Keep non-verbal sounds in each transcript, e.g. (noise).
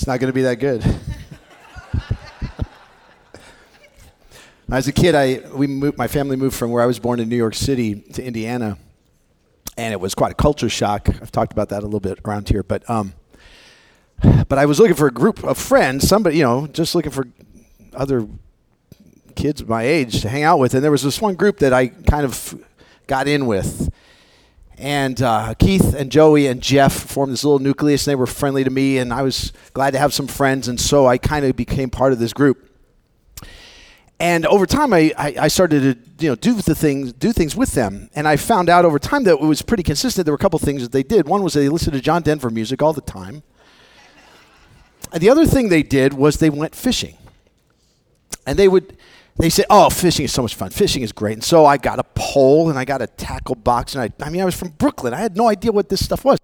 It's not going to be that good. (laughs) As a kid, I we moved, my family moved from where I was born in New York City to Indiana, and it was quite a culture shock. I've talked about that a little bit around here, but um, but I was looking for a group of friends, somebody you know, just looking for other kids my age to hang out with, and there was this one group that I kind of got in with. And uh, Keith and Joey and Jeff formed this little nucleus, and they were friendly to me, and I was glad to have some friends, and so I kind of became part of this group. And over time, I, I, started to you know do the things do things with them, and I found out over time that it was pretty consistent. There were a couple things that they did. One was they listened to John Denver music all the time, and the other thing they did was they went fishing, and they would they said, "Oh, fishing is so much fun. Fishing is great." And so I got a pole and I got a tackle box, and I, I mean, I was from Brooklyn. I had no idea what this stuff was,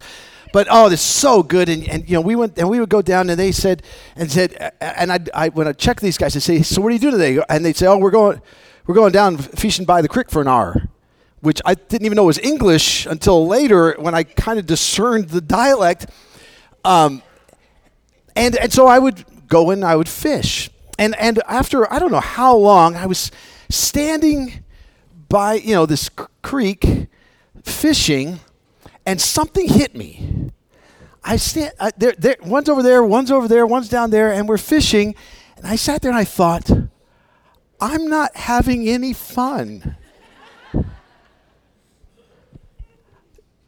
but oh, it's so good. And, and you know, we went and we would go down, and they said, and said, and I, I when I check these guys, I say, "So what do you do today?" And they'd say, "Oh, we're going, we're going down fishing by the creek for an hour." Which I didn't even know was English until later when I kind of discerned the dialect. Um, and, and so I would go and I would fish and and after I don't know how long, I was standing by you know this creek fishing, and something hit me. I stand uh, there, there. One's over there, one's over there, one's down there, and we're fishing. And I sat there and I thought, I'm not having any fun.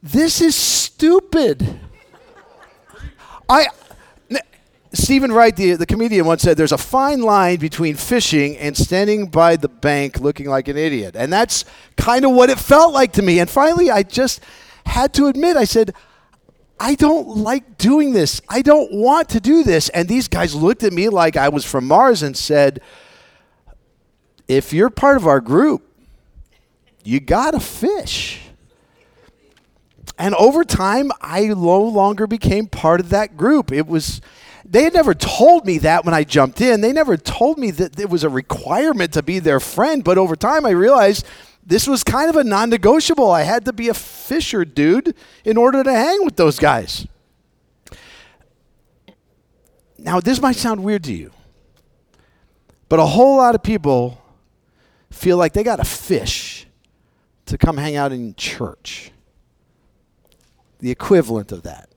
This is stupid. I Steven Wright, the, the comedian, once said there's a fine line between fishing and standing by the bank looking like an idiot. And that's kind of what it felt like to me. And finally, I just had to admit, I said, I don't like doing this. I don't want to do this. And these guys looked at me like I was from Mars and said, If you're part of our group, you got to fish. And over time, I no longer became part of that group. It was they had never told me that when I jumped in. They never told me that it was a requirement to be their friend. But over time, I realized this was kind of a non negotiable. I had to be a fisher dude in order to hang with those guys. Now, this might sound weird to you, but a whole lot of people feel like they got to fish to come hang out in church. The equivalent of that.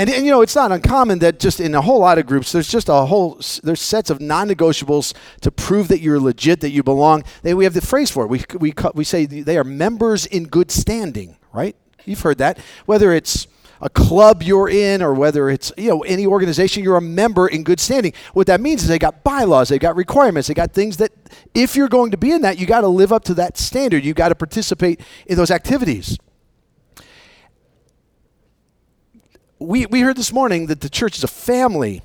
And, and, you know, it's not uncommon that just in a whole lot of groups, there's just a whole, there's sets of non negotiables to prove that you're legit, that you belong. They, we have the phrase for it. We, we, we say they are members in good standing, right? You've heard that. Whether it's a club you're in or whether it's, you know, any organization, you're a member in good standing. What that means is they got bylaws, they got requirements, they got things that if you're going to be in that, you got to live up to that standard. You got to participate in those activities. We, we heard this morning that the church is a family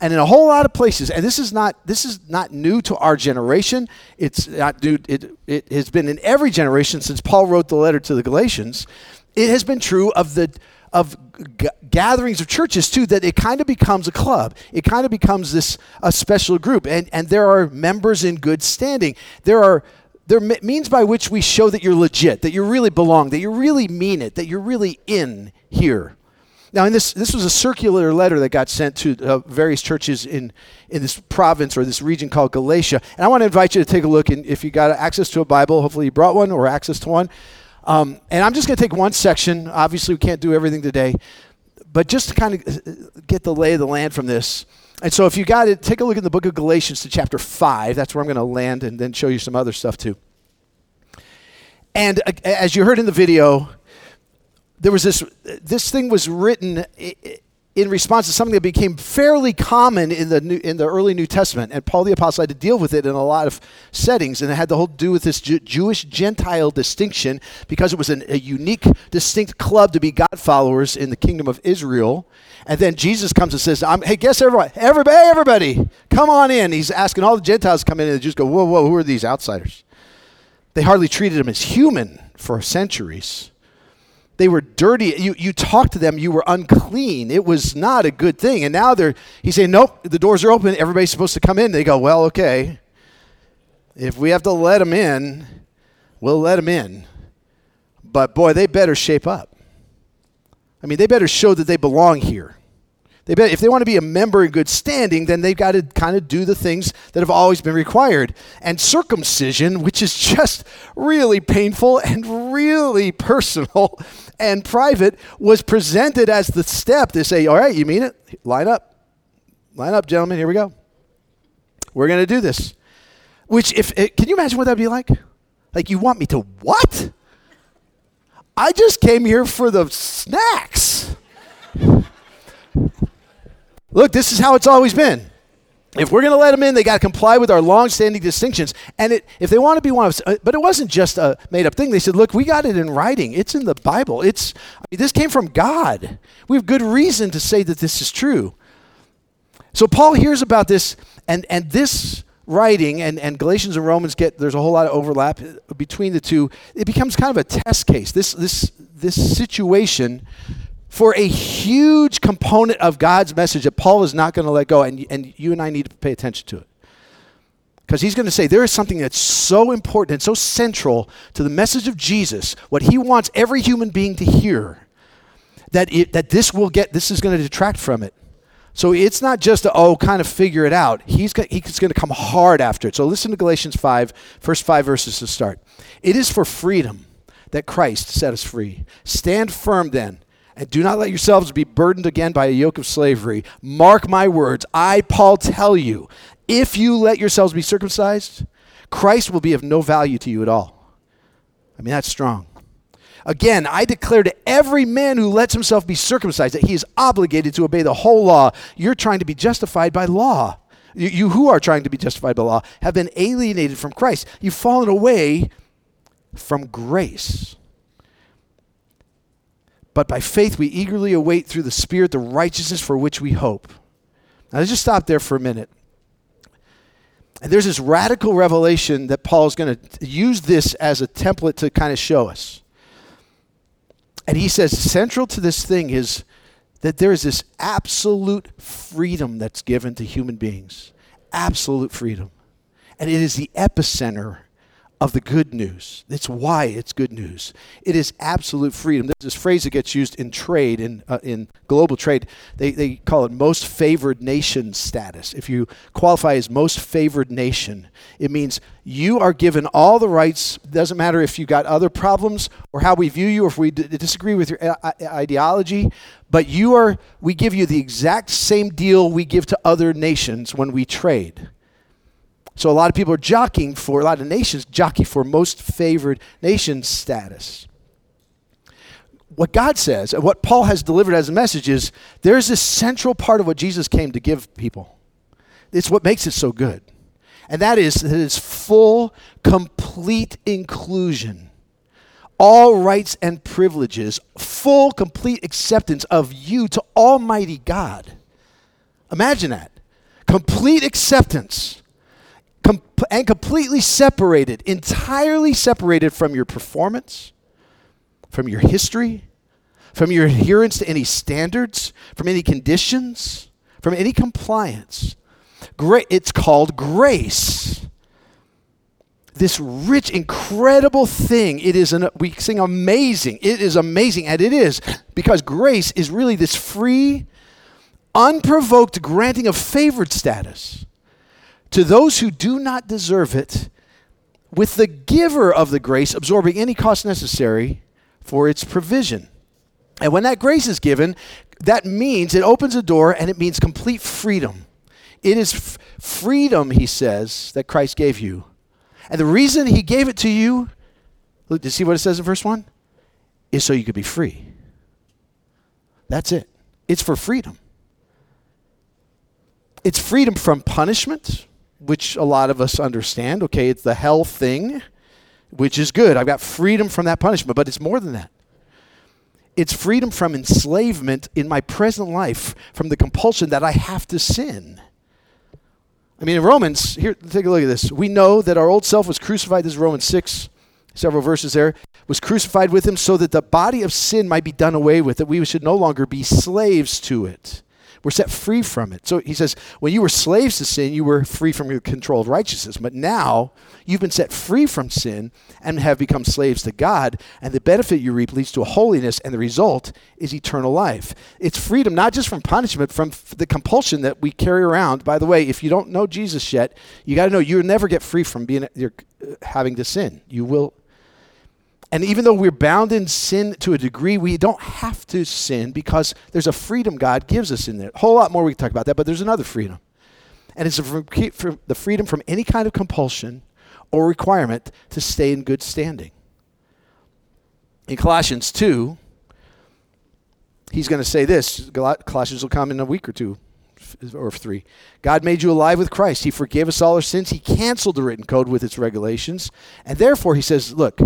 and in a whole lot of places and this is not this is not new to our generation. It's not new it, it has been in every generation since paul wrote the letter to the galatians. It has been true of the of g- gatherings of churches too that it kind of becomes a club. It kind of becomes this a special group and and there are members in good standing. There are there are means by which we show that you're legit that you really belong that you really mean it that you're really in here now, in this, this was a circular letter that got sent to uh, various churches in, in this province or this region called Galatia. And I want to invite you to take a look. And if you got access to a Bible, hopefully you brought one or access to one. Um, and I'm just going to take one section. Obviously, we can't do everything today, but just to kind of uh, get the lay of the land from this. And so, if you got it, take a look in the book of Galatians to chapter 5. That's where I'm going to land and then show you some other stuff too. And uh, as you heard in the video, there was this this thing was written in response to something that became fairly common in the new, in the early New Testament, and Paul the apostle had to deal with it in a lot of settings, and it had to whole do with this Jew, Jewish Gentile distinction because it was an, a unique, distinct club to be God followers in the kingdom of Israel. And then Jesus comes and says, "Hey, guess everybody, everybody, everybody, come on in." He's asking all the Gentiles to come in, and the Jews go, "Whoa, whoa, who are these outsiders?" They hardly treated him as human for centuries. They were dirty. You, you talked to them, you were unclean. It was not a good thing. And now they're, he's saying, nope, the doors are open. Everybody's supposed to come in. They go, well, okay. If we have to let them in, we'll let them in. But boy, they better shape up. I mean, they better show that they belong here. They bet if they want to be a member in good standing, then they've got to kind of do the things that have always been required. And circumcision, which is just really painful and really (laughs) personal and private, was presented as the step to say, all right, you mean it? Line up. Line up, gentlemen. Here we go. We're going to do this. Which, if, eh, can you imagine what that'd be like? Like, you want me to what? I just came here for the snacks. (laughs) Look, this is how it's always been. If we're going to let them in, they got to comply with our long-standing distinctions. And it, if they want to be one of us, uh, but it wasn't just a made-up thing. They said, "Look, we got it in writing. It's in the Bible. It's I mean, this came from God. We have good reason to say that this is true." So Paul hears about this, and and this writing and, and Galatians and Romans get there's a whole lot of overlap between the two. It becomes kind of a test case. This this this situation for a huge component of God's message that Paul is not going to let go, and, and you and I need to pay attention to it. Because he's going to say there is something that's so important and so central to the message of Jesus, what he wants every human being to hear, that, it, that this will get, this is going to detract from it. So it's not just a, oh, kind of figure it out. He's, he's going to come hard after it. So listen to Galatians 5, first five verses to start. It is for freedom that Christ set us free. Stand firm then, and do not let yourselves be burdened again by a yoke of slavery. Mark my words. I, Paul, tell you, if you let yourselves be circumcised, Christ will be of no value to you at all. I mean, that's strong. Again, I declare to every man who lets himself be circumcised that he is obligated to obey the whole law. You're trying to be justified by law. You, you who are trying to be justified by law have been alienated from Christ. You've fallen away from grace. But by faith, we eagerly await through the Spirit the righteousness for which we hope. Now, let's just stop there for a minute. And there's this radical revelation that Paul is going to use this as a template to kind of show us. And he says, central to this thing is that there is this absolute freedom that's given to human beings. Absolute freedom. And it is the epicenter of the good news. That's why it's good news. It is absolute freedom. There's this phrase that gets used in trade, in, uh, in global trade. They, they call it most favored nation status. If you qualify as most favored nation, it means you are given all the rights. Doesn't matter if you got other problems or how we view you, or if we d- disagree with your uh, ideology, but you are, we give you the exact same deal we give to other nations when we trade. So a lot of people are jockeying for, a lot of nations jockey for most favored nation status. What God says, and what Paul has delivered as a message is there's this central part of what Jesus came to give people. It's what makes it so good. And that is that it's full, complete inclusion. All rights and privileges, full, complete acceptance of you to Almighty God. Imagine that. Complete acceptance com- and completely separated, entirely separated from your performance, from your history, from your adherence to any standards, from any conditions, from any compliance. Great, it's called grace. This rich, incredible thing. It is an we sing amazing. It is amazing, and it is because grace is really this free, unprovoked granting of favored status to those who do not deserve it, with the giver of the grace absorbing any cost necessary for its provision. And when that grace is given, that means it opens a door and it means complete freedom. It is f- freedom, he says, that Christ gave you. And the reason he gave it to you, look, do you see what it says in verse 1? Is so you could be free. That's it. It's for freedom. It's freedom from punishment, which a lot of us understand. Okay, it's the hell thing, which is good. I've got freedom from that punishment, but it's more than that. It's freedom from enslavement in my present life, from the compulsion that I have to sin. I mean, in Romans, here, take a look at this. We know that our old self was crucified. This is Romans 6, several verses there. Was crucified with him so that the body of sin might be done away with, that we should no longer be slaves to it. We're set free from it. So he says, when you were slaves to sin, you were free from your controlled righteousness. But now you've been set free from sin and have become slaves to God. And the benefit you reap leads to holiness, and the result is eternal life. It's freedom not just from punishment, from the compulsion that we carry around. By the way, if you don't know Jesus yet, you got to know you'll never get free from being you're, uh, having to sin. You will and even though we're bound in sin to a degree, we don't have to sin because there's a freedom God gives us in there. A whole lot more we can talk about that, but there's another freedom. And it's the freedom from any kind of compulsion or requirement to stay in good standing. In Colossians 2, he's going to say this. Colossians will come in a week or two or three. God made you alive with Christ. He forgave us all our sins. He canceled the written code with its regulations. And therefore, he says, look,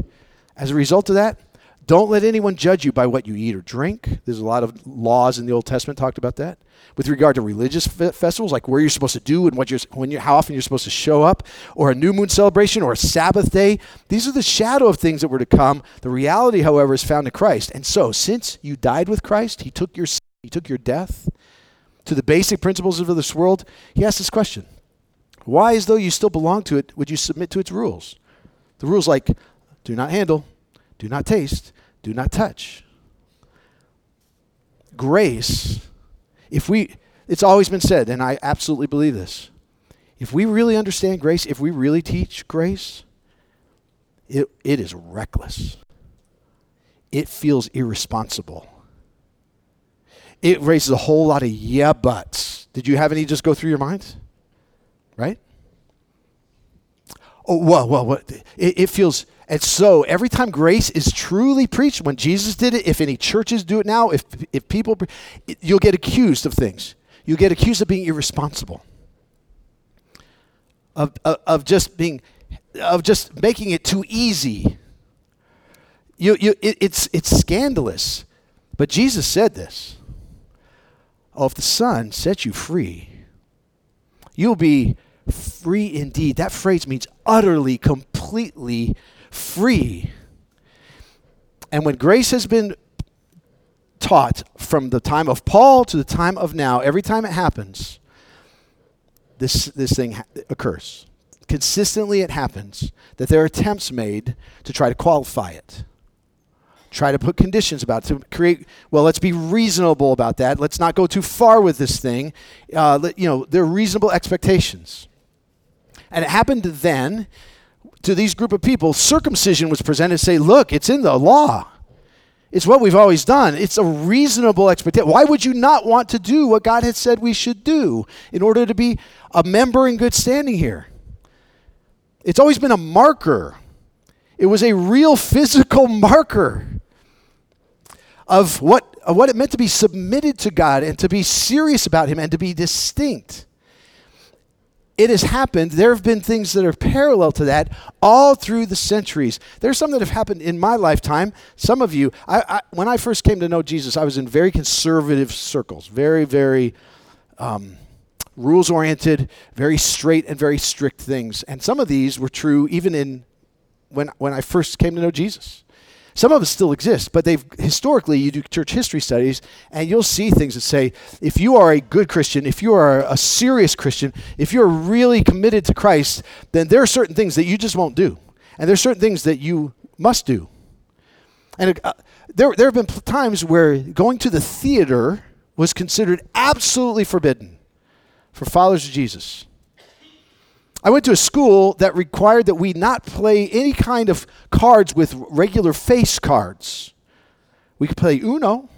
as a result of that, don't let anyone judge you by what you eat or drink. There's a lot of laws in the Old Testament talked about that. With regard to religious f- festivals, like where you're supposed to do and what you're, when you how often you're supposed to show up, or a new moon celebration, or a Sabbath day, these are the shadow of things that were to come. The reality, however, is found in Christ. And so, since you died with Christ, He took your He took your death to the basic principles of this world. He asked this question: Why, as though you still belong to it, would you submit to its rules? The rules like do not handle, do not taste, do not touch. Grace, if we, it's always been said, and I absolutely believe this. If we really understand grace, if we really teach grace, it, it is reckless. It feels irresponsible. It raises a whole lot of yeah buts. Did you have any just go through your minds? Right? Oh, well, well, what? It, it feels and so every time grace is truly preached, when Jesus did it, if any churches do it now, if, if people, you'll get accused of things. You'll get accused of being irresponsible, of, of, of just being, of just making it too easy. You, you, it, it's, it's scandalous. But Jesus said this Oh, if the Son sets you free, you'll be free indeed. That phrase means utterly, completely free. And when grace has been taught from the time of Paul to the time of now, every time it happens, this, this thing ha- occurs. Consistently, it happens that there are attempts made to try to qualify it, try to put conditions about it, to create, well, let's be reasonable about that. Let's not go too far with this thing. Uh, let, you know, there are reasonable expectations. And it happened then to these group of people, circumcision was presented say, look, it's in the law. It's what we've always done. It's a reasonable expectation. Why would you not want to do what God had said we should do in order to be a member in good standing here? It's always been a marker. It was a real physical (laughs) marker of what, of what it meant to be submitted to God and to be serious about Him and to be distinct it has happened. There have been things that are parallel to that all through the centuries. There's some that have happened in my lifetime. Some of you, I, I, when I first came to know Jesus, I was in very conservative circles, very, very um, rules oriented, very straight and very strict things. And some of these were true even in when, when I first came to know Jesus. Some of them still exist, but they've historically you do church history studies and you'll see things that say if you are a good Christian, if you are a serious Christian, if you're really committed to Christ, then there are certain things that you just won't do. And there are certain things that you must do. And uh, there, there have been times where going to the theater was considered absolutely forbidden for followers of Jesus. I went to a school that required that we not play any kind of cards with regular face cards. We could play Uno,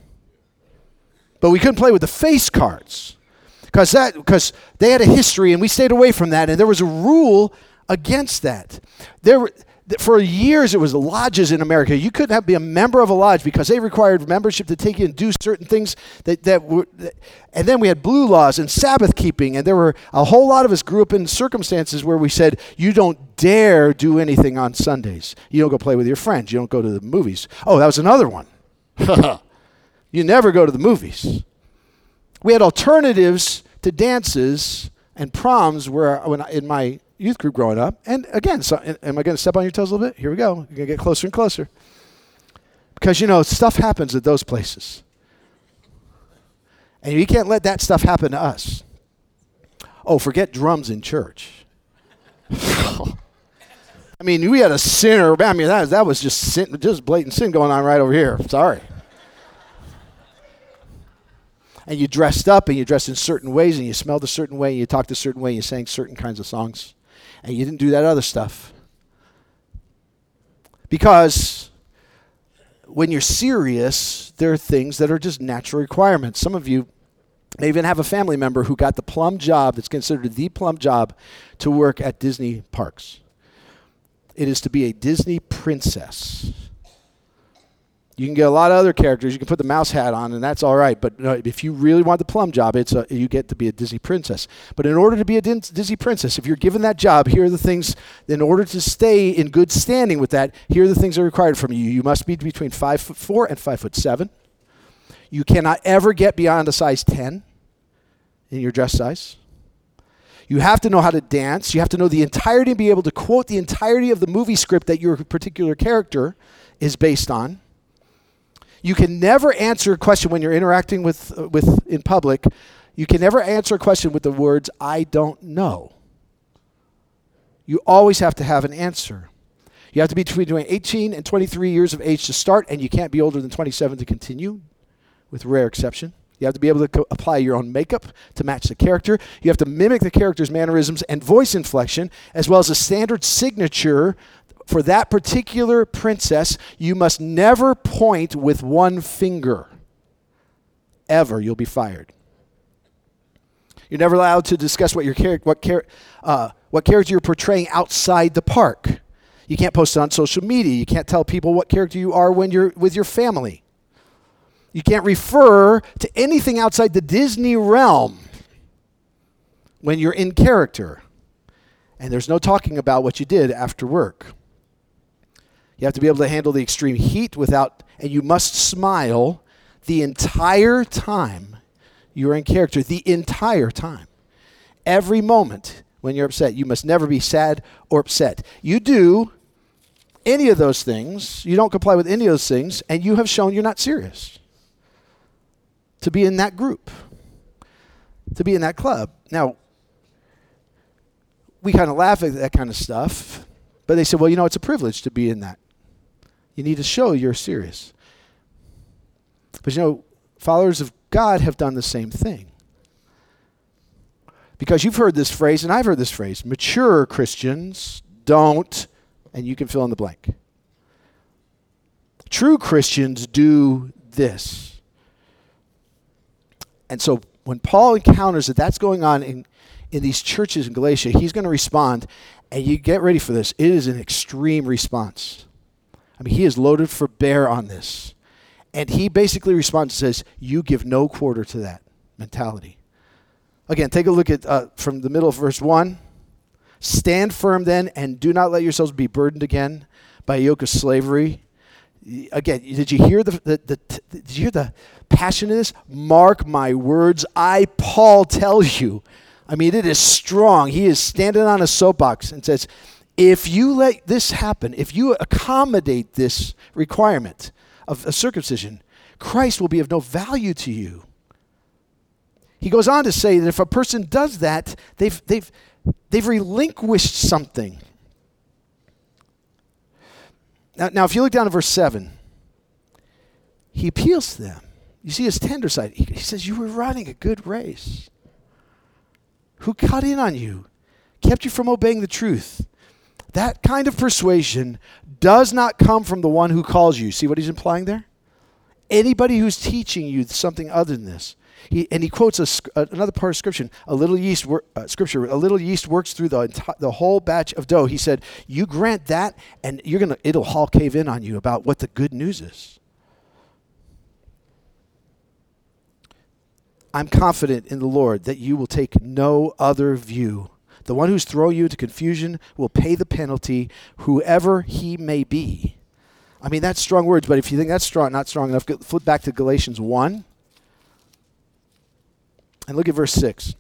but we couldn't play with the face cards because that because they had a history and we stayed away from that and there was a rule against that. There for years it was lodges in America. You couldn't have, be a member of a lodge because they required membership to take you and do certain things that, that were. That, and then we had blue laws and Sabbath keeping, and there were a whole lot of us grew up in circumstances where we said you don't dare do anything on Sundays. You don't go play with your friends. You don't go to the movies. Oh, that was another one. (laughs) you never go to the movies. We had alternatives to dances and proms where when in my youth group growing up. And again, so, am I going to step on your toes a little bit? Here we go. You're going to get closer and closer. Because, you know, stuff happens at those places. And you can't let that stuff happen to us. Oh, forget drums in church. (laughs) I mean, we had a sinner. I mean, that, that was just sin, just blatant sin going on right over here. Sorry. And you dressed up and you dressed in certain ways and you smelled a certain way and you talked a certain way and you sang certain kinds of songs. And you didn't do that other stuff. Because when you're serious, there are things that are just natural requirements. Some of you may even have a family member who got the plum job that's considered the plum job to work at Disney parks. It is to be a Disney princess. You can get a lot of other characters. You can put the mouse hat on, and that's all right. But uh, if you really want the plum job, it's a, you get to be a Disney princess. But in order to be a Disney princess, if you're given that job, here are the things. In order to stay in good standing with that, here are the things that are required from you. You must be between five foot four and five foot seven. You cannot ever get beyond a size ten in your dress size. You have to know how to dance. You have to know the entirety and be able to quote the entirety of the movie script that your particular character is based on. You can never answer a question when you're interacting with, uh, with in public. You can never answer a question with the words, I don't know. You always have to have an answer. You have to be between 18 and 23 years of age to start, and you can't be older than 27 to continue, with rare exception. You have to be able to co- apply your own makeup to match the character. You have to mimic the character's mannerisms and voice inflection, as well as a standard signature for that particular princess, you must never point with one finger. Ever, you'll be fired. You're never allowed to discuss what your char- what, char- uh, what character you're portraying outside the park. You can't post it on social media. You can't tell people what character you are when you're with your family. You can't refer to anything outside the Disney realm when you're in character. And there's no talking about what you did after work. You have to be able to handle the extreme heat without, and you must smile the entire time you're in character, the entire time. Every moment when you're upset, you must never be sad or upset. You do any of those things, you don't comply with any of those things, and you have shown you're not serious to be in that group, to be in that club. Now, we kind of laugh at that kind of stuff, but they said, well, you know, it's a privilege to be in that. You need to show you're serious. But you know, followers of God have done the same thing. Because you've heard this phrase, and I've heard this phrase mature Christians don't, and you can fill in the blank. True Christians do this. And so when Paul encounters that that's going on in, in these churches in Galatia, he's going to respond, and you get ready for this. It is an extreme response. I mean, he is loaded for bear on this. And he basically responds and says, You give no quarter to that mentality. Again, take a look at uh, from the middle of verse 1. Stand firm then, and do not let yourselves be burdened again by a yoke of slavery. Again, did you hear the, the, the, did you hear the passion in this? Mark my words, I Paul tell you. I mean, it is strong. He is standing on a soapbox and says, if you let this happen, if you accommodate this requirement of a circumcision, Christ will be of no value to you. He goes on to say that if a person does that, they've, they've, they've relinquished something. Now, now, if you look down at verse 7, he appeals to them. You see his tender side. He, he says, You were running a good race. Who cut in on you, kept you from obeying the truth? That kind of persuasion does not come from the one who calls you. See what he's implying there? Anybody who's teaching you something other than this. He, and he quotes a, another part of scripture. A little yeast, wor- uh, scripture. A little yeast works through the enti- the whole batch of dough. He said, "You grant that, and you're gonna it'll all cave in on you about what the good news is." I'm confident in the Lord that you will take no other view the one who's throwing you into confusion will pay the penalty, whoever he may be. I mean, that's strong words, but if you think that's strong, not strong enough, flip back to Galatians 1 and look at verse 6.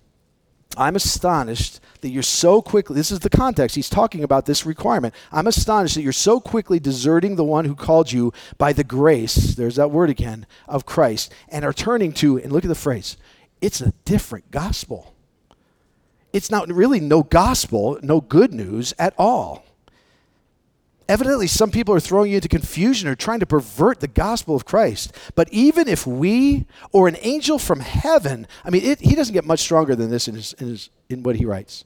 I'm astonished that you're so quickly, this is the context, he's talking about this requirement. I'm astonished that you're so quickly deserting the one who called you by the grace, there's that word again, of Christ, and are turning to, and look at the phrase, it's a different gospel. It's not really no gospel, no good news at all. Evidently, some people are throwing you into confusion or trying to pervert the gospel of Christ. But even if we or an angel from heaven, I mean, it, he doesn't get much stronger than this in, his, in, his, in what he writes,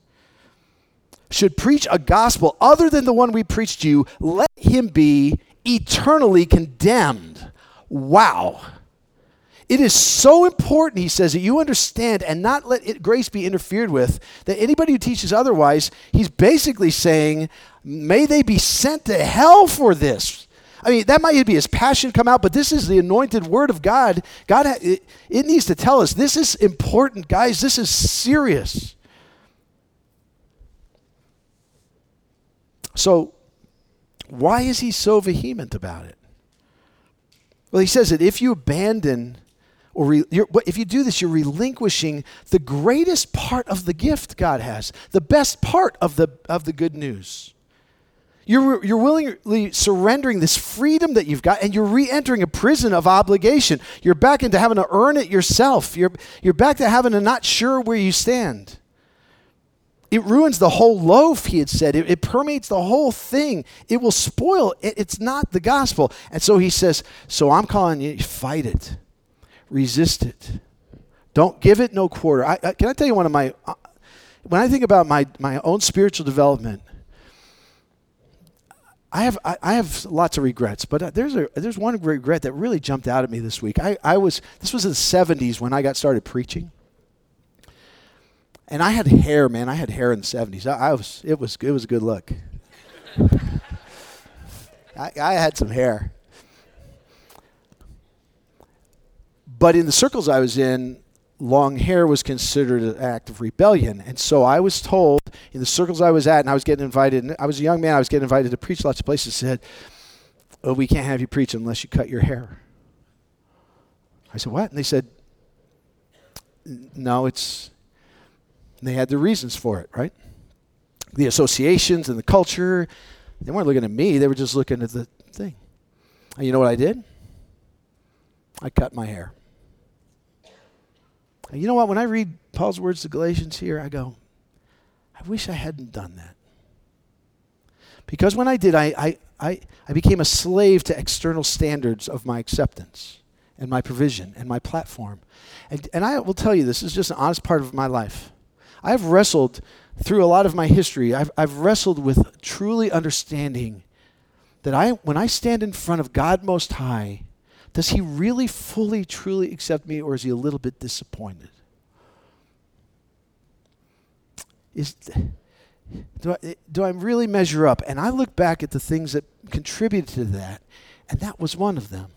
should preach a gospel other than the one we preached to you, let him be eternally condemned. Wow. It is so important, he says, that you understand and not let it, grace be interfered with, that anybody who teaches otherwise, he's basically saying, may they be sent to hell for this. I mean, that might be his passion come out, but this is the anointed word of God. God, it, it needs to tell us this is important, guys. This is serious. So, why is he so vehement about it? Well, he says that if you abandon or re, if you do this, you're relinquishing the greatest part of the gift God has, the best part of the, of the good news. You're, you're willingly surrendering this freedom that you've got, and you're re entering a prison of obligation. You're back into having to earn it yourself. You're, you're back to having to not sure where you stand. It ruins the whole loaf, he had said. It, it permeates the whole thing. It will spoil. It, it's not the gospel. And so he says, So I'm calling you, fight it resist it. Don't give it no quarter. I, I, can I tell you one of my, uh, when I think about my, my own spiritual development, I have, I, I have lots of regrets, but uh, there's, a, there's one regret that really jumped out at me this week. I, I was, this was in the 70s when I got started preaching. And I had hair, man. I had hair in the 70s. I, I was, it was, it was a good look. (laughs) I, I had some hair. But in the circles I was in, long hair was considered an act of rebellion. And so I was told in the circles I was at, and I was getting invited, and I was a young man, I was getting invited to preach lots of places, said, Oh, we can't have you preach unless you cut your hair. I said, What? And they said, No, it's. they had their reasons for it, right? The associations and the culture. They weren't looking at me, they were just looking at the thing. And you know what I did? I cut my hair. And you know what? When I read Paul's words to Galatians here, I go, I wish I hadn't done that. Because when I did, I, I, I, I became a slave to external standards of my acceptance and my provision and my platform. And, and I will tell you, this is just an honest part of my life. I've wrestled through a lot of my history, I've, I've wrestled with truly understanding that I, when I stand in front of God Most High, does he really fully, truly accept me, or is he a little bit disappointed? Is, do, I, do I really measure up? And I look back at the things that contributed to that, and that was one of them.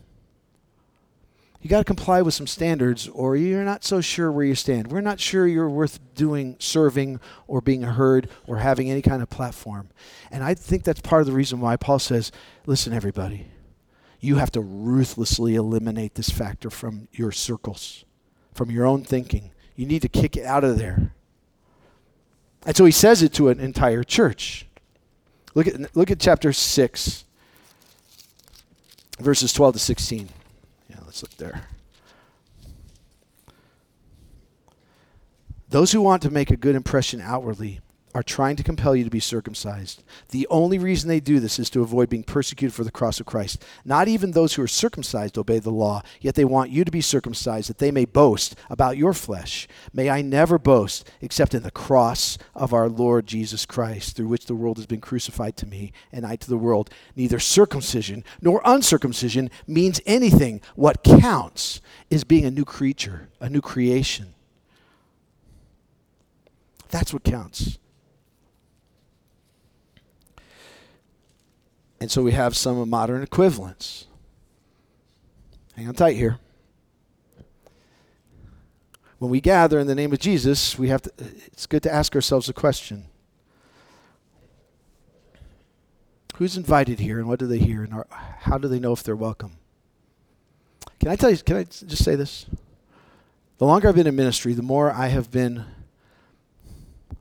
You got to comply with some standards, or you're not so sure where you stand. We're not sure you're worth doing, serving, or being heard, or having any kind of platform. And I think that's part of the reason why Paul says, listen, everybody, you have to ruthlessly eliminate this factor from your circles, from your own thinking. You need to kick it out of there. And so he says it to an entire church. Look at, look at chapter 6, verses 12 to 16. Yeah, let's look there. Those who want to make a good impression outwardly are trying to compel you to be circumcised. The only reason they do this is to avoid being persecuted for the cross of Christ. Not even those who are circumcised obey the law, yet they want you to be circumcised that they may boast about your flesh. May I never boast except in the cross of our Lord Jesus Christ, through which the world has been crucified to me and I to the world. Neither circumcision nor uncircumcision means anything. What counts is being a new creature, a new creation. That's what counts. And so we have some modern equivalents. Hang on tight here. When we gather in the name of Jesus, we have to it's good to ask ourselves a question. Who's invited here and what do they hear and how do they know if they're welcome? Can I tell you can I just say this? The longer I've been in ministry, the more I have been the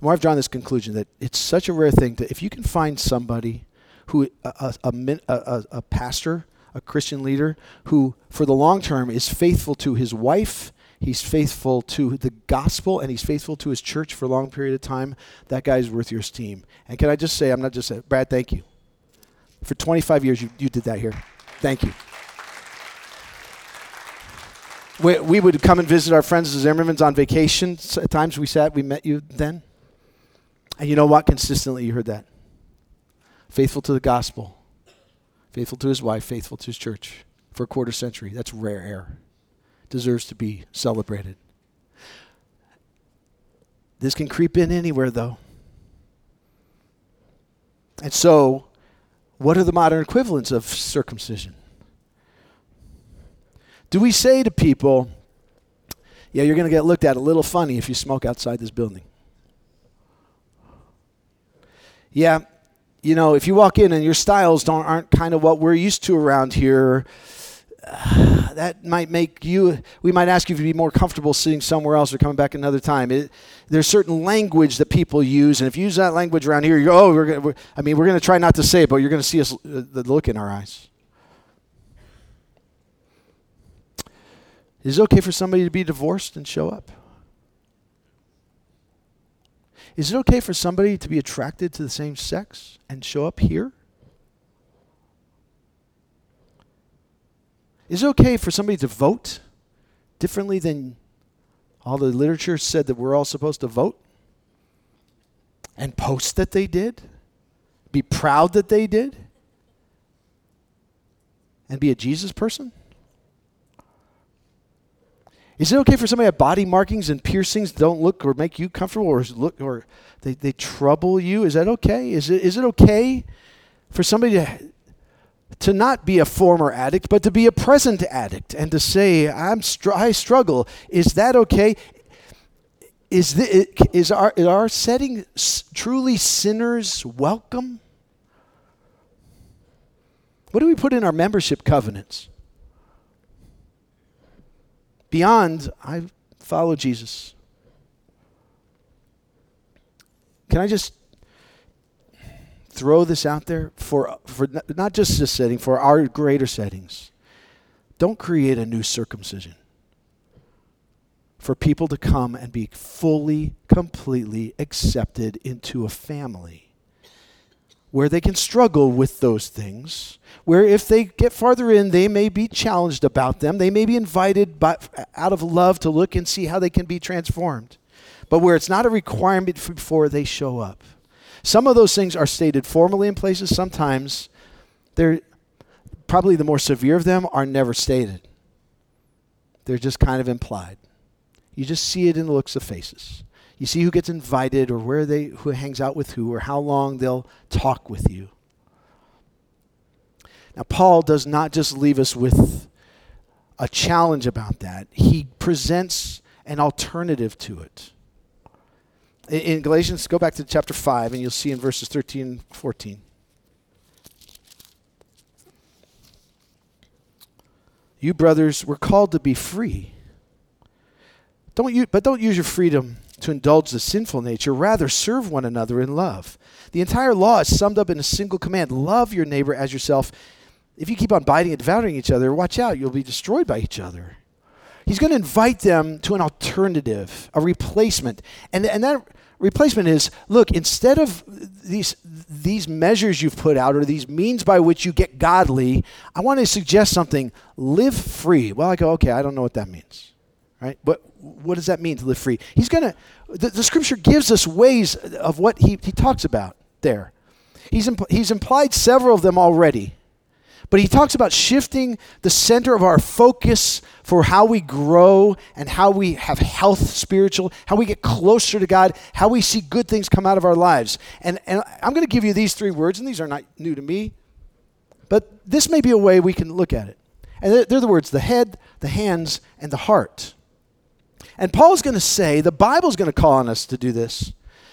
more I've drawn this conclusion that it's such a rare thing that if you can find somebody who a, a, a, a pastor, a Christian leader, who for the long term is faithful to his wife, he's faithful to the gospel and he's faithful to his church for a long period of time, that guy's worth your esteem. And can I just say, I'm not just saying, Brad, thank you. For 25 years, you, you did that here. Thank you. We, we would come and visit our friends the Zimmermans on vacation. At times we sat, we met you then. And you know what? Consistently, you heard that. Faithful to the gospel, faithful to his wife, faithful to his church for a quarter century. That's rare air. Deserves to be celebrated. This can creep in anywhere, though. And so, what are the modern equivalents of circumcision? Do we say to people, yeah, you're going to get looked at a little funny if you smoke outside this building? Yeah, you know, if you walk in and your styles don't aren't kind of what we're used to around here, (sighs) that might make you. We might ask you to be more comfortable sitting somewhere else or coming back another time. It, there's certain language that people use, and if you use that language around here, you go, oh, we're. We're, I mean, we're going to try not to say it, but you're going to see us uh, the look in our eyes. Is it okay for somebody to be divorced and show up? Is it okay for somebody to be attracted to the same sex and show up here? Is it okay for somebody to vote differently than all the literature said that we're all supposed to vote? And post that they did? Be proud that they did? And be a Jesus person? Is it okay for somebody to have body markings and piercings don't look or make you comfortable or look or they, they trouble you? Is that okay? Is it, is it okay for somebody to, to not be a former addict, but to be a present addict and to say, I'm str- I struggle? Is that okay? Is, the, is, our, is our setting truly sinners welcome? What do we put in our membership covenants? Beyond, I follow Jesus. Can I just throw this out there for, for not just this setting, for our greater settings? Don't create a new circumcision for people to come and be fully, completely accepted into a family where they can struggle with those things, where if they get farther in, they may be challenged about them. They may be invited by, out of love to look and see how they can be transformed, but where it's not a requirement before they show up. Some of those things are stated formally in places, sometimes they're probably the more severe of them are never stated. They're just kind of implied. You just see it in the looks of faces. You see who gets invited or where they who hangs out with who or how long they'll talk with you. Now Paul does not just leave us with a challenge about that. He presents an alternative to it. In Galatians, go back to chapter 5 and you'll see in verses 13 and 14. You brothers were called to be free. Don't you, but don't use your freedom to indulge the sinful nature. Rather, serve one another in love. The entire law is summed up in a single command love your neighbor as yourself. If you keep on biting and devouring each other, watch out, you'll be destroyed by each other. He's going to invite them to an alternative, a replacement. And, and that replacement is look, instead of these, these measures you've put out or these means by which you get godly, I want to suggest something live free. Well, I go, okay, I don't know what that means right? But what does that mean to live free? He's going to, the, the, scripture gives us ways of what he, he talks about there. He's, impl- he's implied several of them already. But he talks about shifting the center of our focus for how we grow and how we have health spiritual, how we get closer to God, how we see good things come out of our lives. And, and I'm going to give you these three words, and these are not new to me, but this may be a way we can look at it. And they're, they're the words the head, the hands, and the heart. And Paul's going to say, the Bible's going to call on us to do this.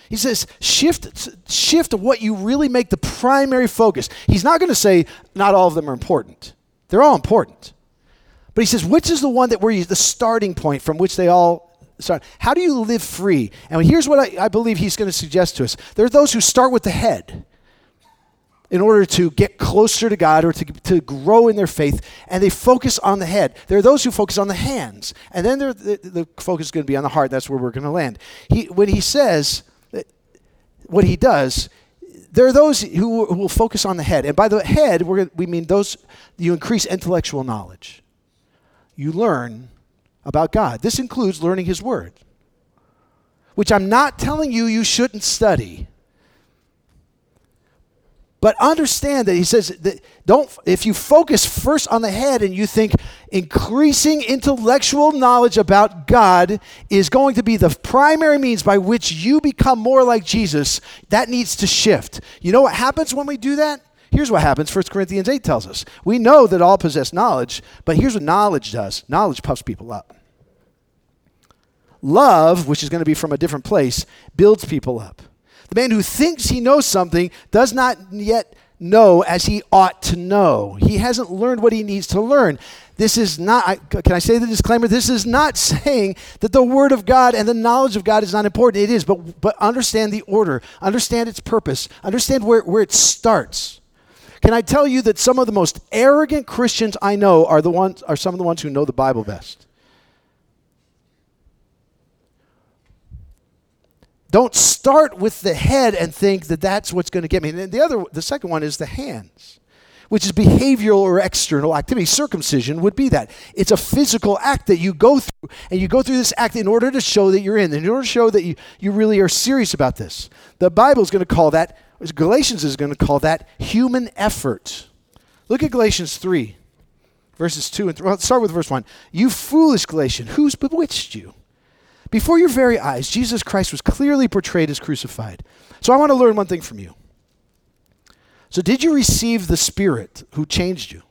He says, shift, shift what you really make the primary focus. He's not going to say, not all of them are important. They're all important. But he says, which is the one that we're the starting point from which they all start? How do you live free? And here's what I, I believe he's going to suggest to us. There are those who start with the head. In order to get closer to God or to, to grow in their faith, and they focus on the head. There are those who focus on the hands, and then the, the focus is going to be on the heart. That's where we're going to land. He, when he says what he does, there are those who, who will focus on the head. And by the head, we mean those, you increase intellectual knowledge. You learn about God. This includes learning his word, which I'm not telling you you shouldn't study. But understand that he says that don't if you focus first on the head and you think increasing intellectual knowledge about God is going to be the primary means by which you become more like Jesus, that needs to shift. You know what happens when we do that? Here's what happens 1 Corinthians 8 tells us. We know that all possess knowledge, but here's what knowledge does knowledge puffs people up. Love, which is going to be from a different place, builds people up. The man who thinks he knows something does not yet know as he ought to know. He hasn't learned what he needs to learn. This is not, can I say the disclaimer? This is not (laughs) saying that the Word of God and the knowledge of God is not important. It is, but, but understand the order, understand its purpose, understand where, where it starts. Can I tell you that some of the most arrogant Christians I know are, the ones, are some of the ones who know the Bible best? Don't start with the head and think that that's what's going to get me. And the other, the second one is the hands, which is behavioral or external activity. Circumcision would be that. It's a physical act that you go through, and you go through this act in order to show that you're in, in order to show that you, you really are serious about this. The Bible is going to call that, Galatians is going to call that human effort. Look at Galatians 3, verses 2 and 3. Well, let's start with verse 1. You foolish Galatian, who's bewitched you? Before your very eyes, Jesus Christ was clearly portrayed as crucified. So I want to learn one thing from you. So, did you receive the Spirit who changed you?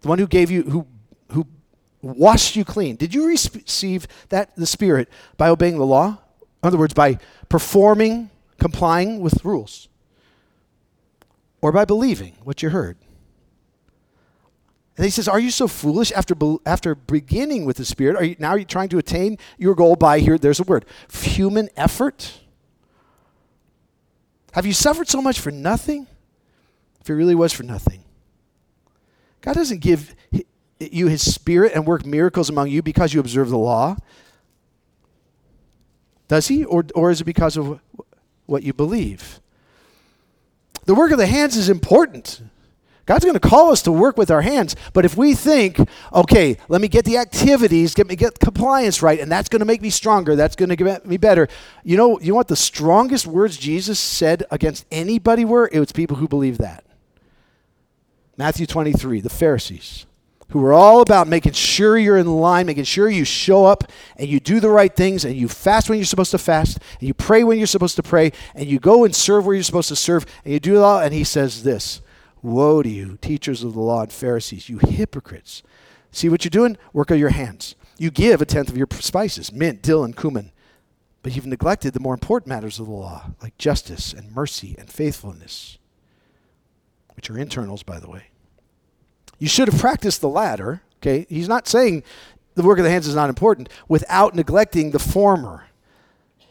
The one who gave you, who, who washed you clean? Did you receive that, the Spirit, by obeying the law? In other words, by performing, complying with rules? Or by believing what you heard? And he says, Are you so foolish after, after beginning with the Spirit? Are you, now are you trying to attain your goal by, here, there's a word, human effort? Have you suffered so much for nothing? If it really was for nothing. God doesn't give you his Spirit and work miracles among you because you observe the law. Does he? Or, or is it because of what you believe? The work of the hands is important. God's going to call us to work with our hands, but if we think, okay, let me get the activities, get me get compliance right, and that's going to make me stronger, that's going to get me better. You know, you know the strongest words Jesus said against anybody were? It was people who believe that. Matthew 23, the Pharisees, who were all about making sure you're in line, making sure you show up and you do the right things and you fast when you're supposed to fast and you pray when you're supposed to pray and you go and serve where you're supposed to serve and you do it all. And he says this Woe to you, teachers of the law and Pharisees, you hypocrites. See what you're doing? Work of your hands. You give a tenth of your spices, mint, dill, and cumin. But you've neglected the more important matters of the law, like justice and mercy and faithfulness, which are internals, by the way. You should have practiced the latter. Okay? He's not saying the work of the hands is not important without neglecting the former.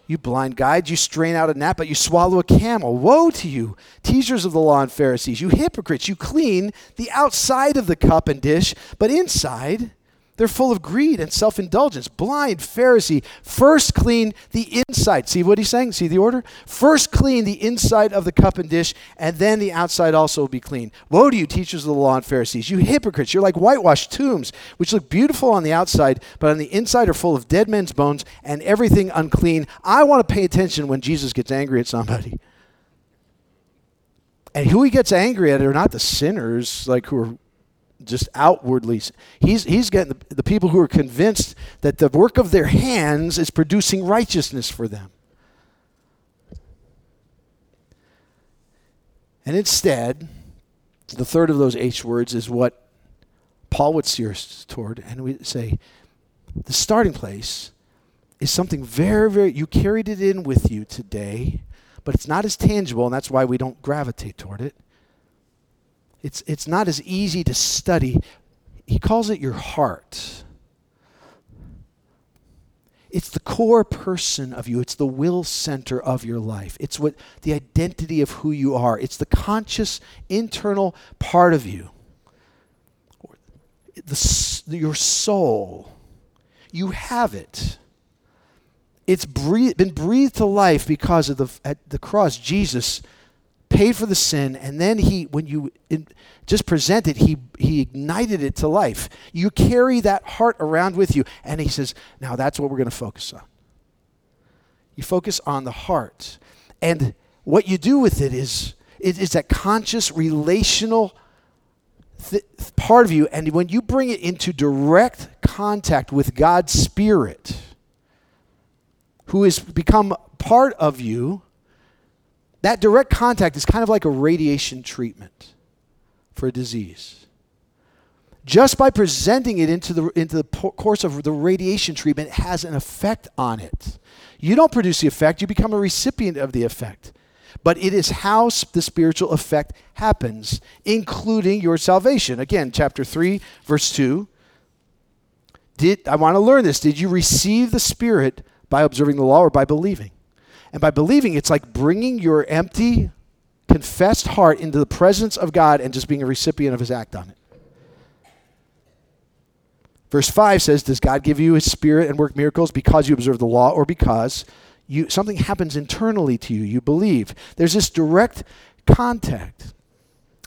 You blind guides, you strain out a gnat, but you swallow a camel. Woe to you, teachers of the law and Pharisees, you hypocrites! You clean the outside of the cup and dish, but inside they're full of greed and self indulgence. Blind Pharisee, first clean the inside. See what he's saying? See the order? First clean the inside of the cup and dish, and then the outside also will be clean. Woe to you, teachers of the law and Pharisees, you hypocrites! You're like whitewashed tombs, which look beautiful on the outside, but on the inside are full of dead men's bones and everything unclean. I want to pay attention when Jesus gets angry at somebody. And who he gets angry at are not the sinners, like who are just outwardly. He's, he's getting the, the people who are convinced that the work of their hands is producing righteousness for them. And instead, the third of those H words is what Paul would steer us toward. And we say, the starting place is something very, very, you carried it in with you today, but it's not as tangible, and that's why we don't gravitate toward it. It's, it's not as easy to study. He calls it your heart. it's the core person of you. It's the will center of your life. It's what the identity of who you are. It's the conscious internal part of you. The, your soul. You have it. It's breathed, been breathed to life because of the at the cross Jesus paid for the sin, and then he, when you just present it, he, he ignited it to life. You carry that heart around with you, and he says, now that's what we're going to focus on. You focus on the heart. And what you do with it is, it is that conscious relational th- part of you. And when you bring it into direct contact with God's Spirit, who has become part of you, that direct contact is kind of like a radiation treatment for a disease. Just by presenting it into the, into the course of the radiation treatment, has an effect on it. You don't produce the effect, you become a recipient of the effect. But it is how the spiritual effect happens, including your salvation. Again, chapter 3, verse 2. Did, I want to learn this. Did you receive the Spirit by observing the law or by believing? And by believing, it's like bringing your empty, confessed heart into the presence of God and just being a recipient of his act on it. Verse 5 says, Does God give you his spirit and work miracles because you observe the law or because you, something happens internally to you? You believe. There's this direct contact.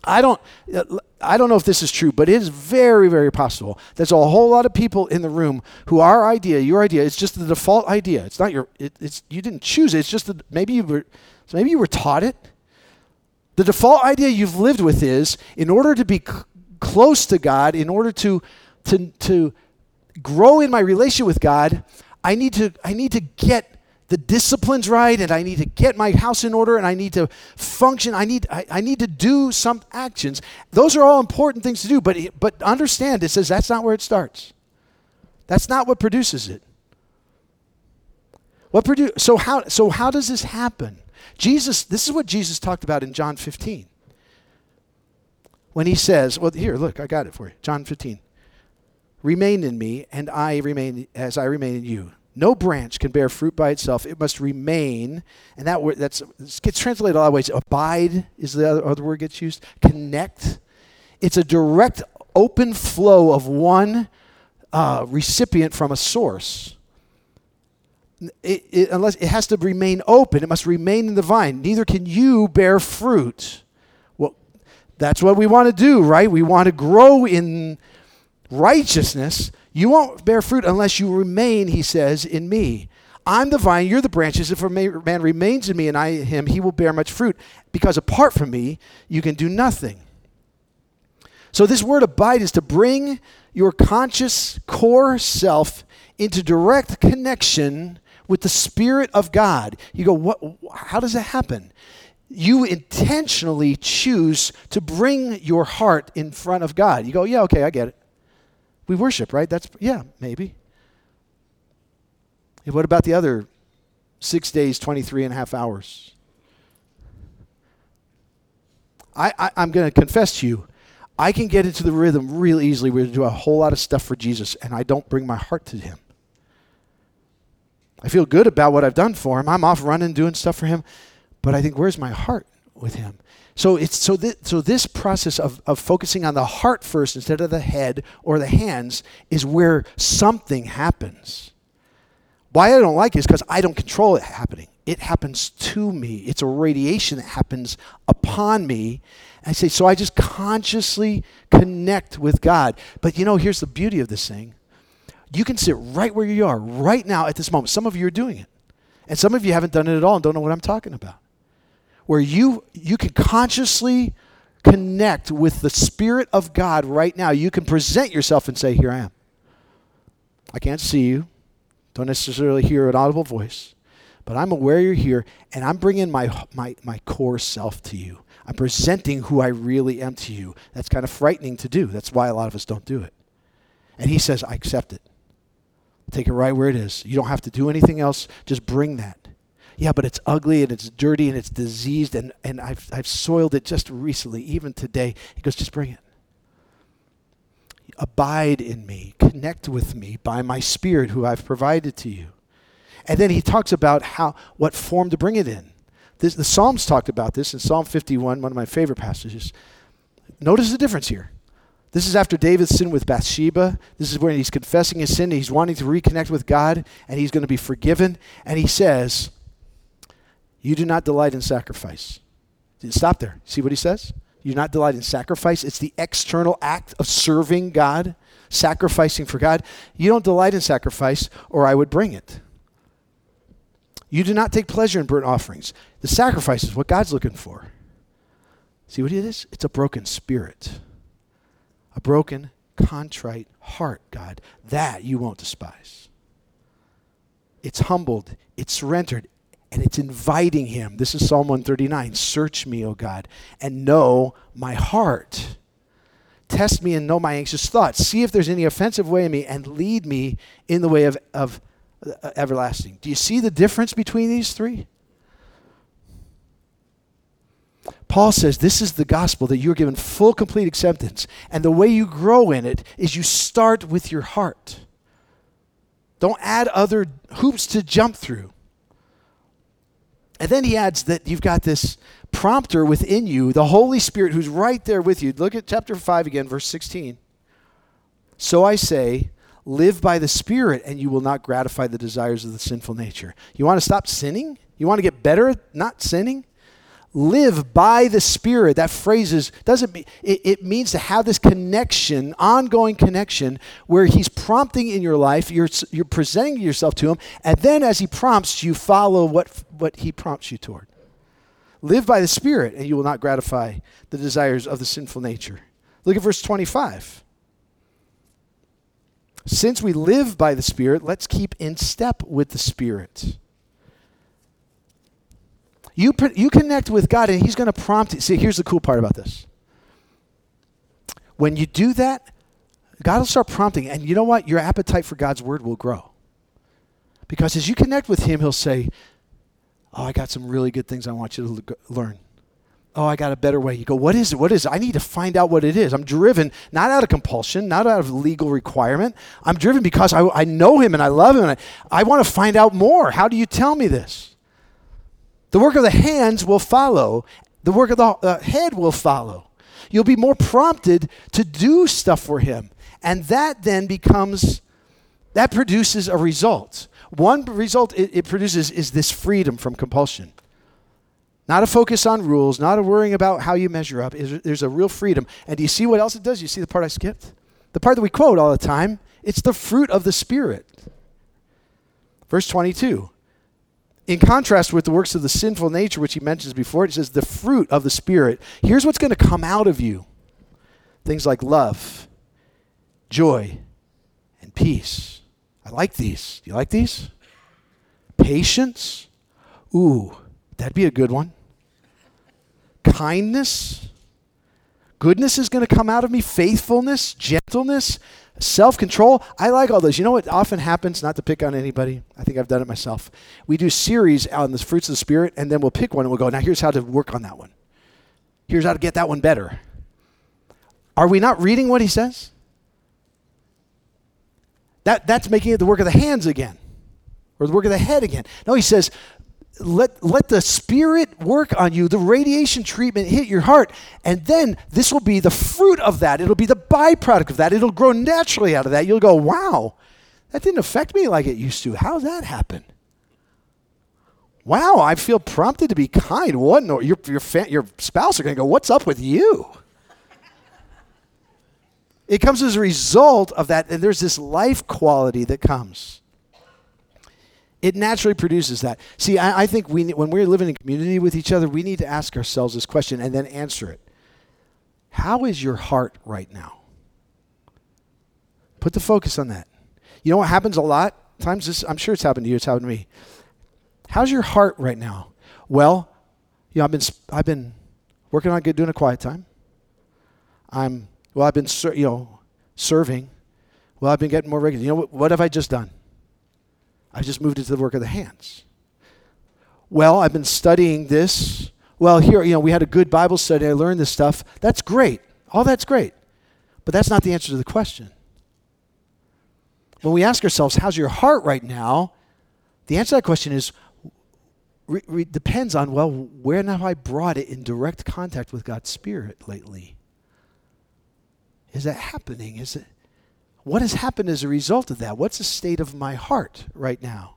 I don't, I don't know if this is true, but it is very, very possible. There's a whole lot of people in the room who our idea, your idea, is just the default idea. It's not your, it, it's you didn't choose it. It's just that maybe you were, maybe you were taught it. The default idea you've lived with is, in order to be c- close to God, in order to, to, to grow in my relationship with God, I need to, I need to get the discipline's right and I need to get my house in order and I need to function. I need, I, I need to do some actions. Those are all important things to do, but, but understand it says that's not where it starts. That's not what produces it. What produ- so, how, so how does this happen? Jesus, this is what Jesus talked about in John 15. When he says, well, here, look, I got it for you. John 15. Remain in me, and I remain as I remain in you. No branch can bear fruit by itself. It must remain. And that word that's gets translated a lot of ways. Abide is the other, other word gets used. Connect. It's a direct, open flow of one uh, recipient from a source. It, it, unless it has to remain open, it must remain in the vine. Neither can you bear fruit. Well, that's what we want to do, right? We want to grow in righteousness you won't bear fruit unless you remain, he says, in me. I'm the vine, you're the branches. If a man remains in me and I him, he will bear much fruit. Because apart from me, you can do nothing. So, this word abide is to bring your conscious core self into direct connection with the Spirit of God. You go, what, how does that happen? You intentionally choose to bring your heart in front of God. You go, yeah, okay, I get it. We worship, right? That's, yeah, maybe. What about the other six days, 23 and a half hours? I, I, I'm going to confess to you, I can get into the rhythm real easily. We do a whole lot of stuff for Jesus, and I don't bring my heart to Him. I feel good about what I've done for Him. I'm off running, doing stuff for Him, but I think, where's my heart with Him? So it's so this, so this process of, of focusing on the heart first instead of the head or the hands is where something happens. Why I don't like it is because I don't control it happening. It happens to me. It's a radiation that happens upon me. I say, so I just consciously connect with God. But you know, here's the beauty of this thing. You can sit right where you are right now at this moment. Some of you are doing it. And some of you haven't done it at all and don't know what I'm talking about where you you can consciously connect with the spirit of God right now. You can present yourself and say, "Here I am." I can't see you. Don't necessarily hear an audible voice, but I'm aware you're here and I'm bringing my my my core self to you. I'm presenting who I really am to you. That's kind of frightening to do. That's why a lot of us don't do it. And he says, "I accept it. Take it right where it is. You don't have to do anything else. Just bring that." Yeah, but it's ugly and it's dirty and it's diseased and, and I've, I've soiled it just recently, even today. He goes, just bring it. Abide in me, connect with me by my spirit who I've provided to you. And then he talks about how what form to bring it in. This, the Psalms talked about this in Psalm 51, one of my favorite passages. Notice the difference here. This is after David's sin with Bathsheba. This is when he's confessing his sin. He's wanting to reconnect with God, and he's going to be forgiven. And he says, You do not delight in sacrifice. Stop there. See what he says? You do not delight in sacrifice. It's the external act of serving God, sacrificing for God. You don't delight in sacrifice, or I would bring it. You do not take pleasure in burnt offerings. The sacrifice is what God's looking for. See what it is? It's a broken spirit a broken, contrite heart, God. That you won't despise. It's humbled, it's surrendered, and it's inviting Him. This is Psalm 139 Search me, O God, and know my heart. Test me and know my anxious thoughts. See if there's any offensive way in me, and lead me in the way of, of uh, everlasting. Do you see the difference between these three? Paul says this is the gospel that you're given full, complete acceptance. And the way you grow in it is you start with your heart. Don't add other hoops to jump through. And then he adds that you've got this prompter within you, the Holy Spirit who's right there with you. Look at chapter 5 again, verse 16. So I say, live by the Spirit, and you will not gratify the desires of the sinful nature. You want to stop sinning? You want to get better at not sinning? Live by the spirit that phrase is, doesn't mean it, it, means to have this connection ongoing connection where he's prompting in your life you're, you're presenting yourself to him and then as he prompts you follow what, what he prompts you toward. Live by the spirit and you will not gratify the desires of the sinful nature. Look at verse 25 since we live by the spirit let's keep in step with the spirit you, you connect with God, and He's going to prompt you. See, here's the cool part about this. When you do that, God will start prompting, and you know what? Your appetite for God's word will grow. Because as you connect with Him, He'll say, Oh, I got some really good things I want you to learn. Oh, I got a better way. You go, What is it? What is it? I need to find out what it is. I'm driven not out of compulsion, not out of legal requirement. I'm driven because I, I know Him and I love Him, and I, I want to find out more. How do you tell me this? The work of the hands will follow, the work of the uh, head will follow. You'll be more prompted to do stuff for Him. And that then becomes, that produces a result. One result it, it produces is this freedom from compulsion. Not a focus on rules, not a worrying about how you measure up. There's a real freedom. And do you see what else it does? You see the part I skipped? The part that we quote all the time. It's the fruit of the Spirit. Verse 22 in contrast with the works of the sinful nature, which he mentions before, it says the fruit of the Spirit. Here's what's going to come out of you things like love, joy, and peace. I like these. Do you like these? Patience. Ooh, that'd be a good one. Kindness. Goodness is going to come out of me. Faithfulness, gentleness, Self control, I like all those. You know what often happens, not to pick on anybody? I think I've done it myself. We do series on the fruits of the Spirit, and then we'll pick one and we'll go, now here's how to work on that one. Here's how to get that one better. Are we not reading what he says? That, that's making it the work of the hands again, or the work of the head again. No, he says, let, let the Spirit work on you, the radiation treatment hit your heart, and then this will be the fruit of that. It'll be the byproduct of that. It'll grow naturally out of that. You'll go, wow, that didn't affect me like it used to. How did that happen? Wow, I feel prompted to be kind. What? No, your, your, fa- your spouse are going to go, what's up with you? It comes as a result of that, and there's this life quality that comes. It naturally produces that. See, I, I think we, when we're living in community with each other, we need to ask ourselves this question and then answer it. How is your heart right now? Put the focus on that. You know what happens a lot? Times this, I'm sure it's happened to you, it's happened to me. How's your heart right now? Well, you know, I've been I've been working on good, doing a quiet time. I'm well, I've been you know serving. Well, I've been getting more regular. You know what, what have I just done? I just moved into the work of the hands. Well, I've been studying this. Well, here, you know, we had a good Bible study. I learned this stuff. That's great. All that's great. But that's not the answer to the question. When we ask ourselves, how's your heart right now? The answer to that question is re- re- depends on, well, where have I brought it in direct contact with God's Spirit lately? Is that happening? Is it what has happened as a result of that? What's the state of my heart right now?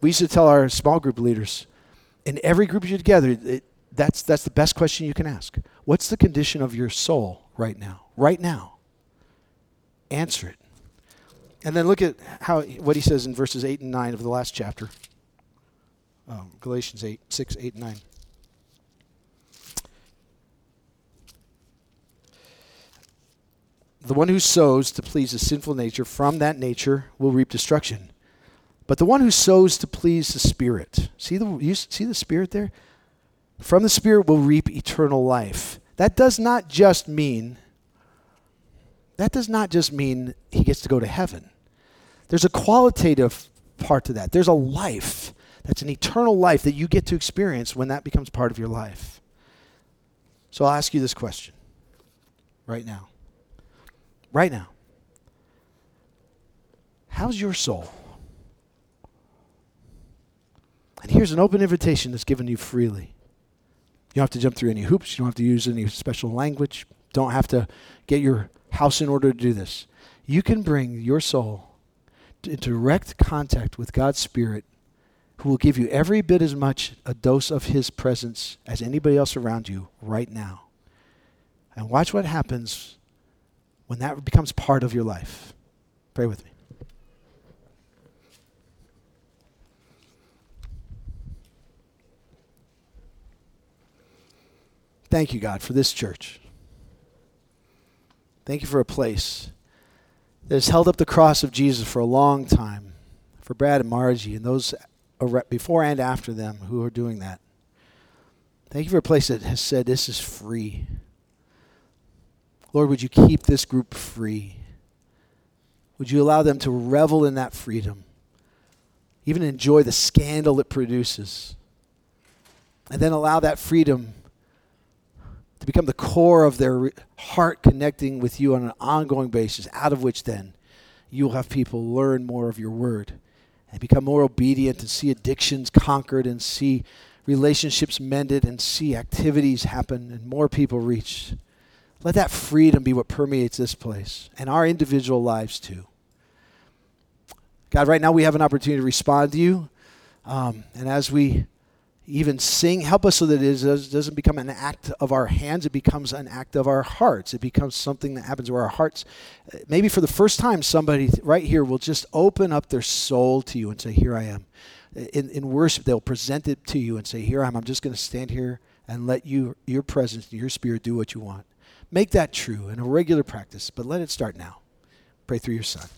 We used to tell our small group leaders, in every group you're together, it, that's, that's the best question you can ask. What's the condition of your soul right now? Right now. Answer it. And then look at how what he says in verses 8 and 9 of the last chapter. Um, Galatians 8, 6, 8, and 9. The one who sows to please the sinful nature from that nature will reap destruction. But the one who sows to please the Spirit, see the, you see the Spirit there? From the Spirit will reap eternal life. That does not just mean that does not just mean he gets to go to heaven. There's a qualitative part to that. There's a life that's an eternal life that you get to experience when that becomes part of your life. So I'll ask you this question right now. Right now. How's your soul? And here's an open invitation that's given you freely. You don't have to jump through any hoops. You don't have to use any special language. Don't have to get your house in order to do this. You can bring your soul in direct contact with God's Spirit, who will give you every bit as much a dose of His presence as anybody else around you right now. And watch what happens when that becomes part of your life. Pray with me. Thank you, God, for this church. Thank you for a place that has held up the cross of Jesus for a long time, for Brad and Margie and those before and after them who are doing that. Thank you for a place that has said this is free. Lord, would you keep this group free? Would you allow them to revel in that freedom, even enjoy the scandal it produces, and then allow that freedom to become the core of their heart connecting with you on an ongoing basis, out of which then you will have people learn more of your word and become more obedient and see addictions conquered and see relationships mended and see activities happen and more people reached. Let that freedom be what permeates this place and our individual lives too. God, right now we have an opportunity to respond to you. Um, and as we even sing. Help us so that it doesn't become an act of our hands, it becomes an act of our hearts. It becomes something that happens where our hearts, maybe for the first time, somebody right here will just open up their soul to you and say, Here I am. In, in worship, they'll present it to you and say, Here I am. I'm just going to stand here and let you, your presence and your spirit do what you want. Make that true in a regular practice, but let it start now. Pray through your son.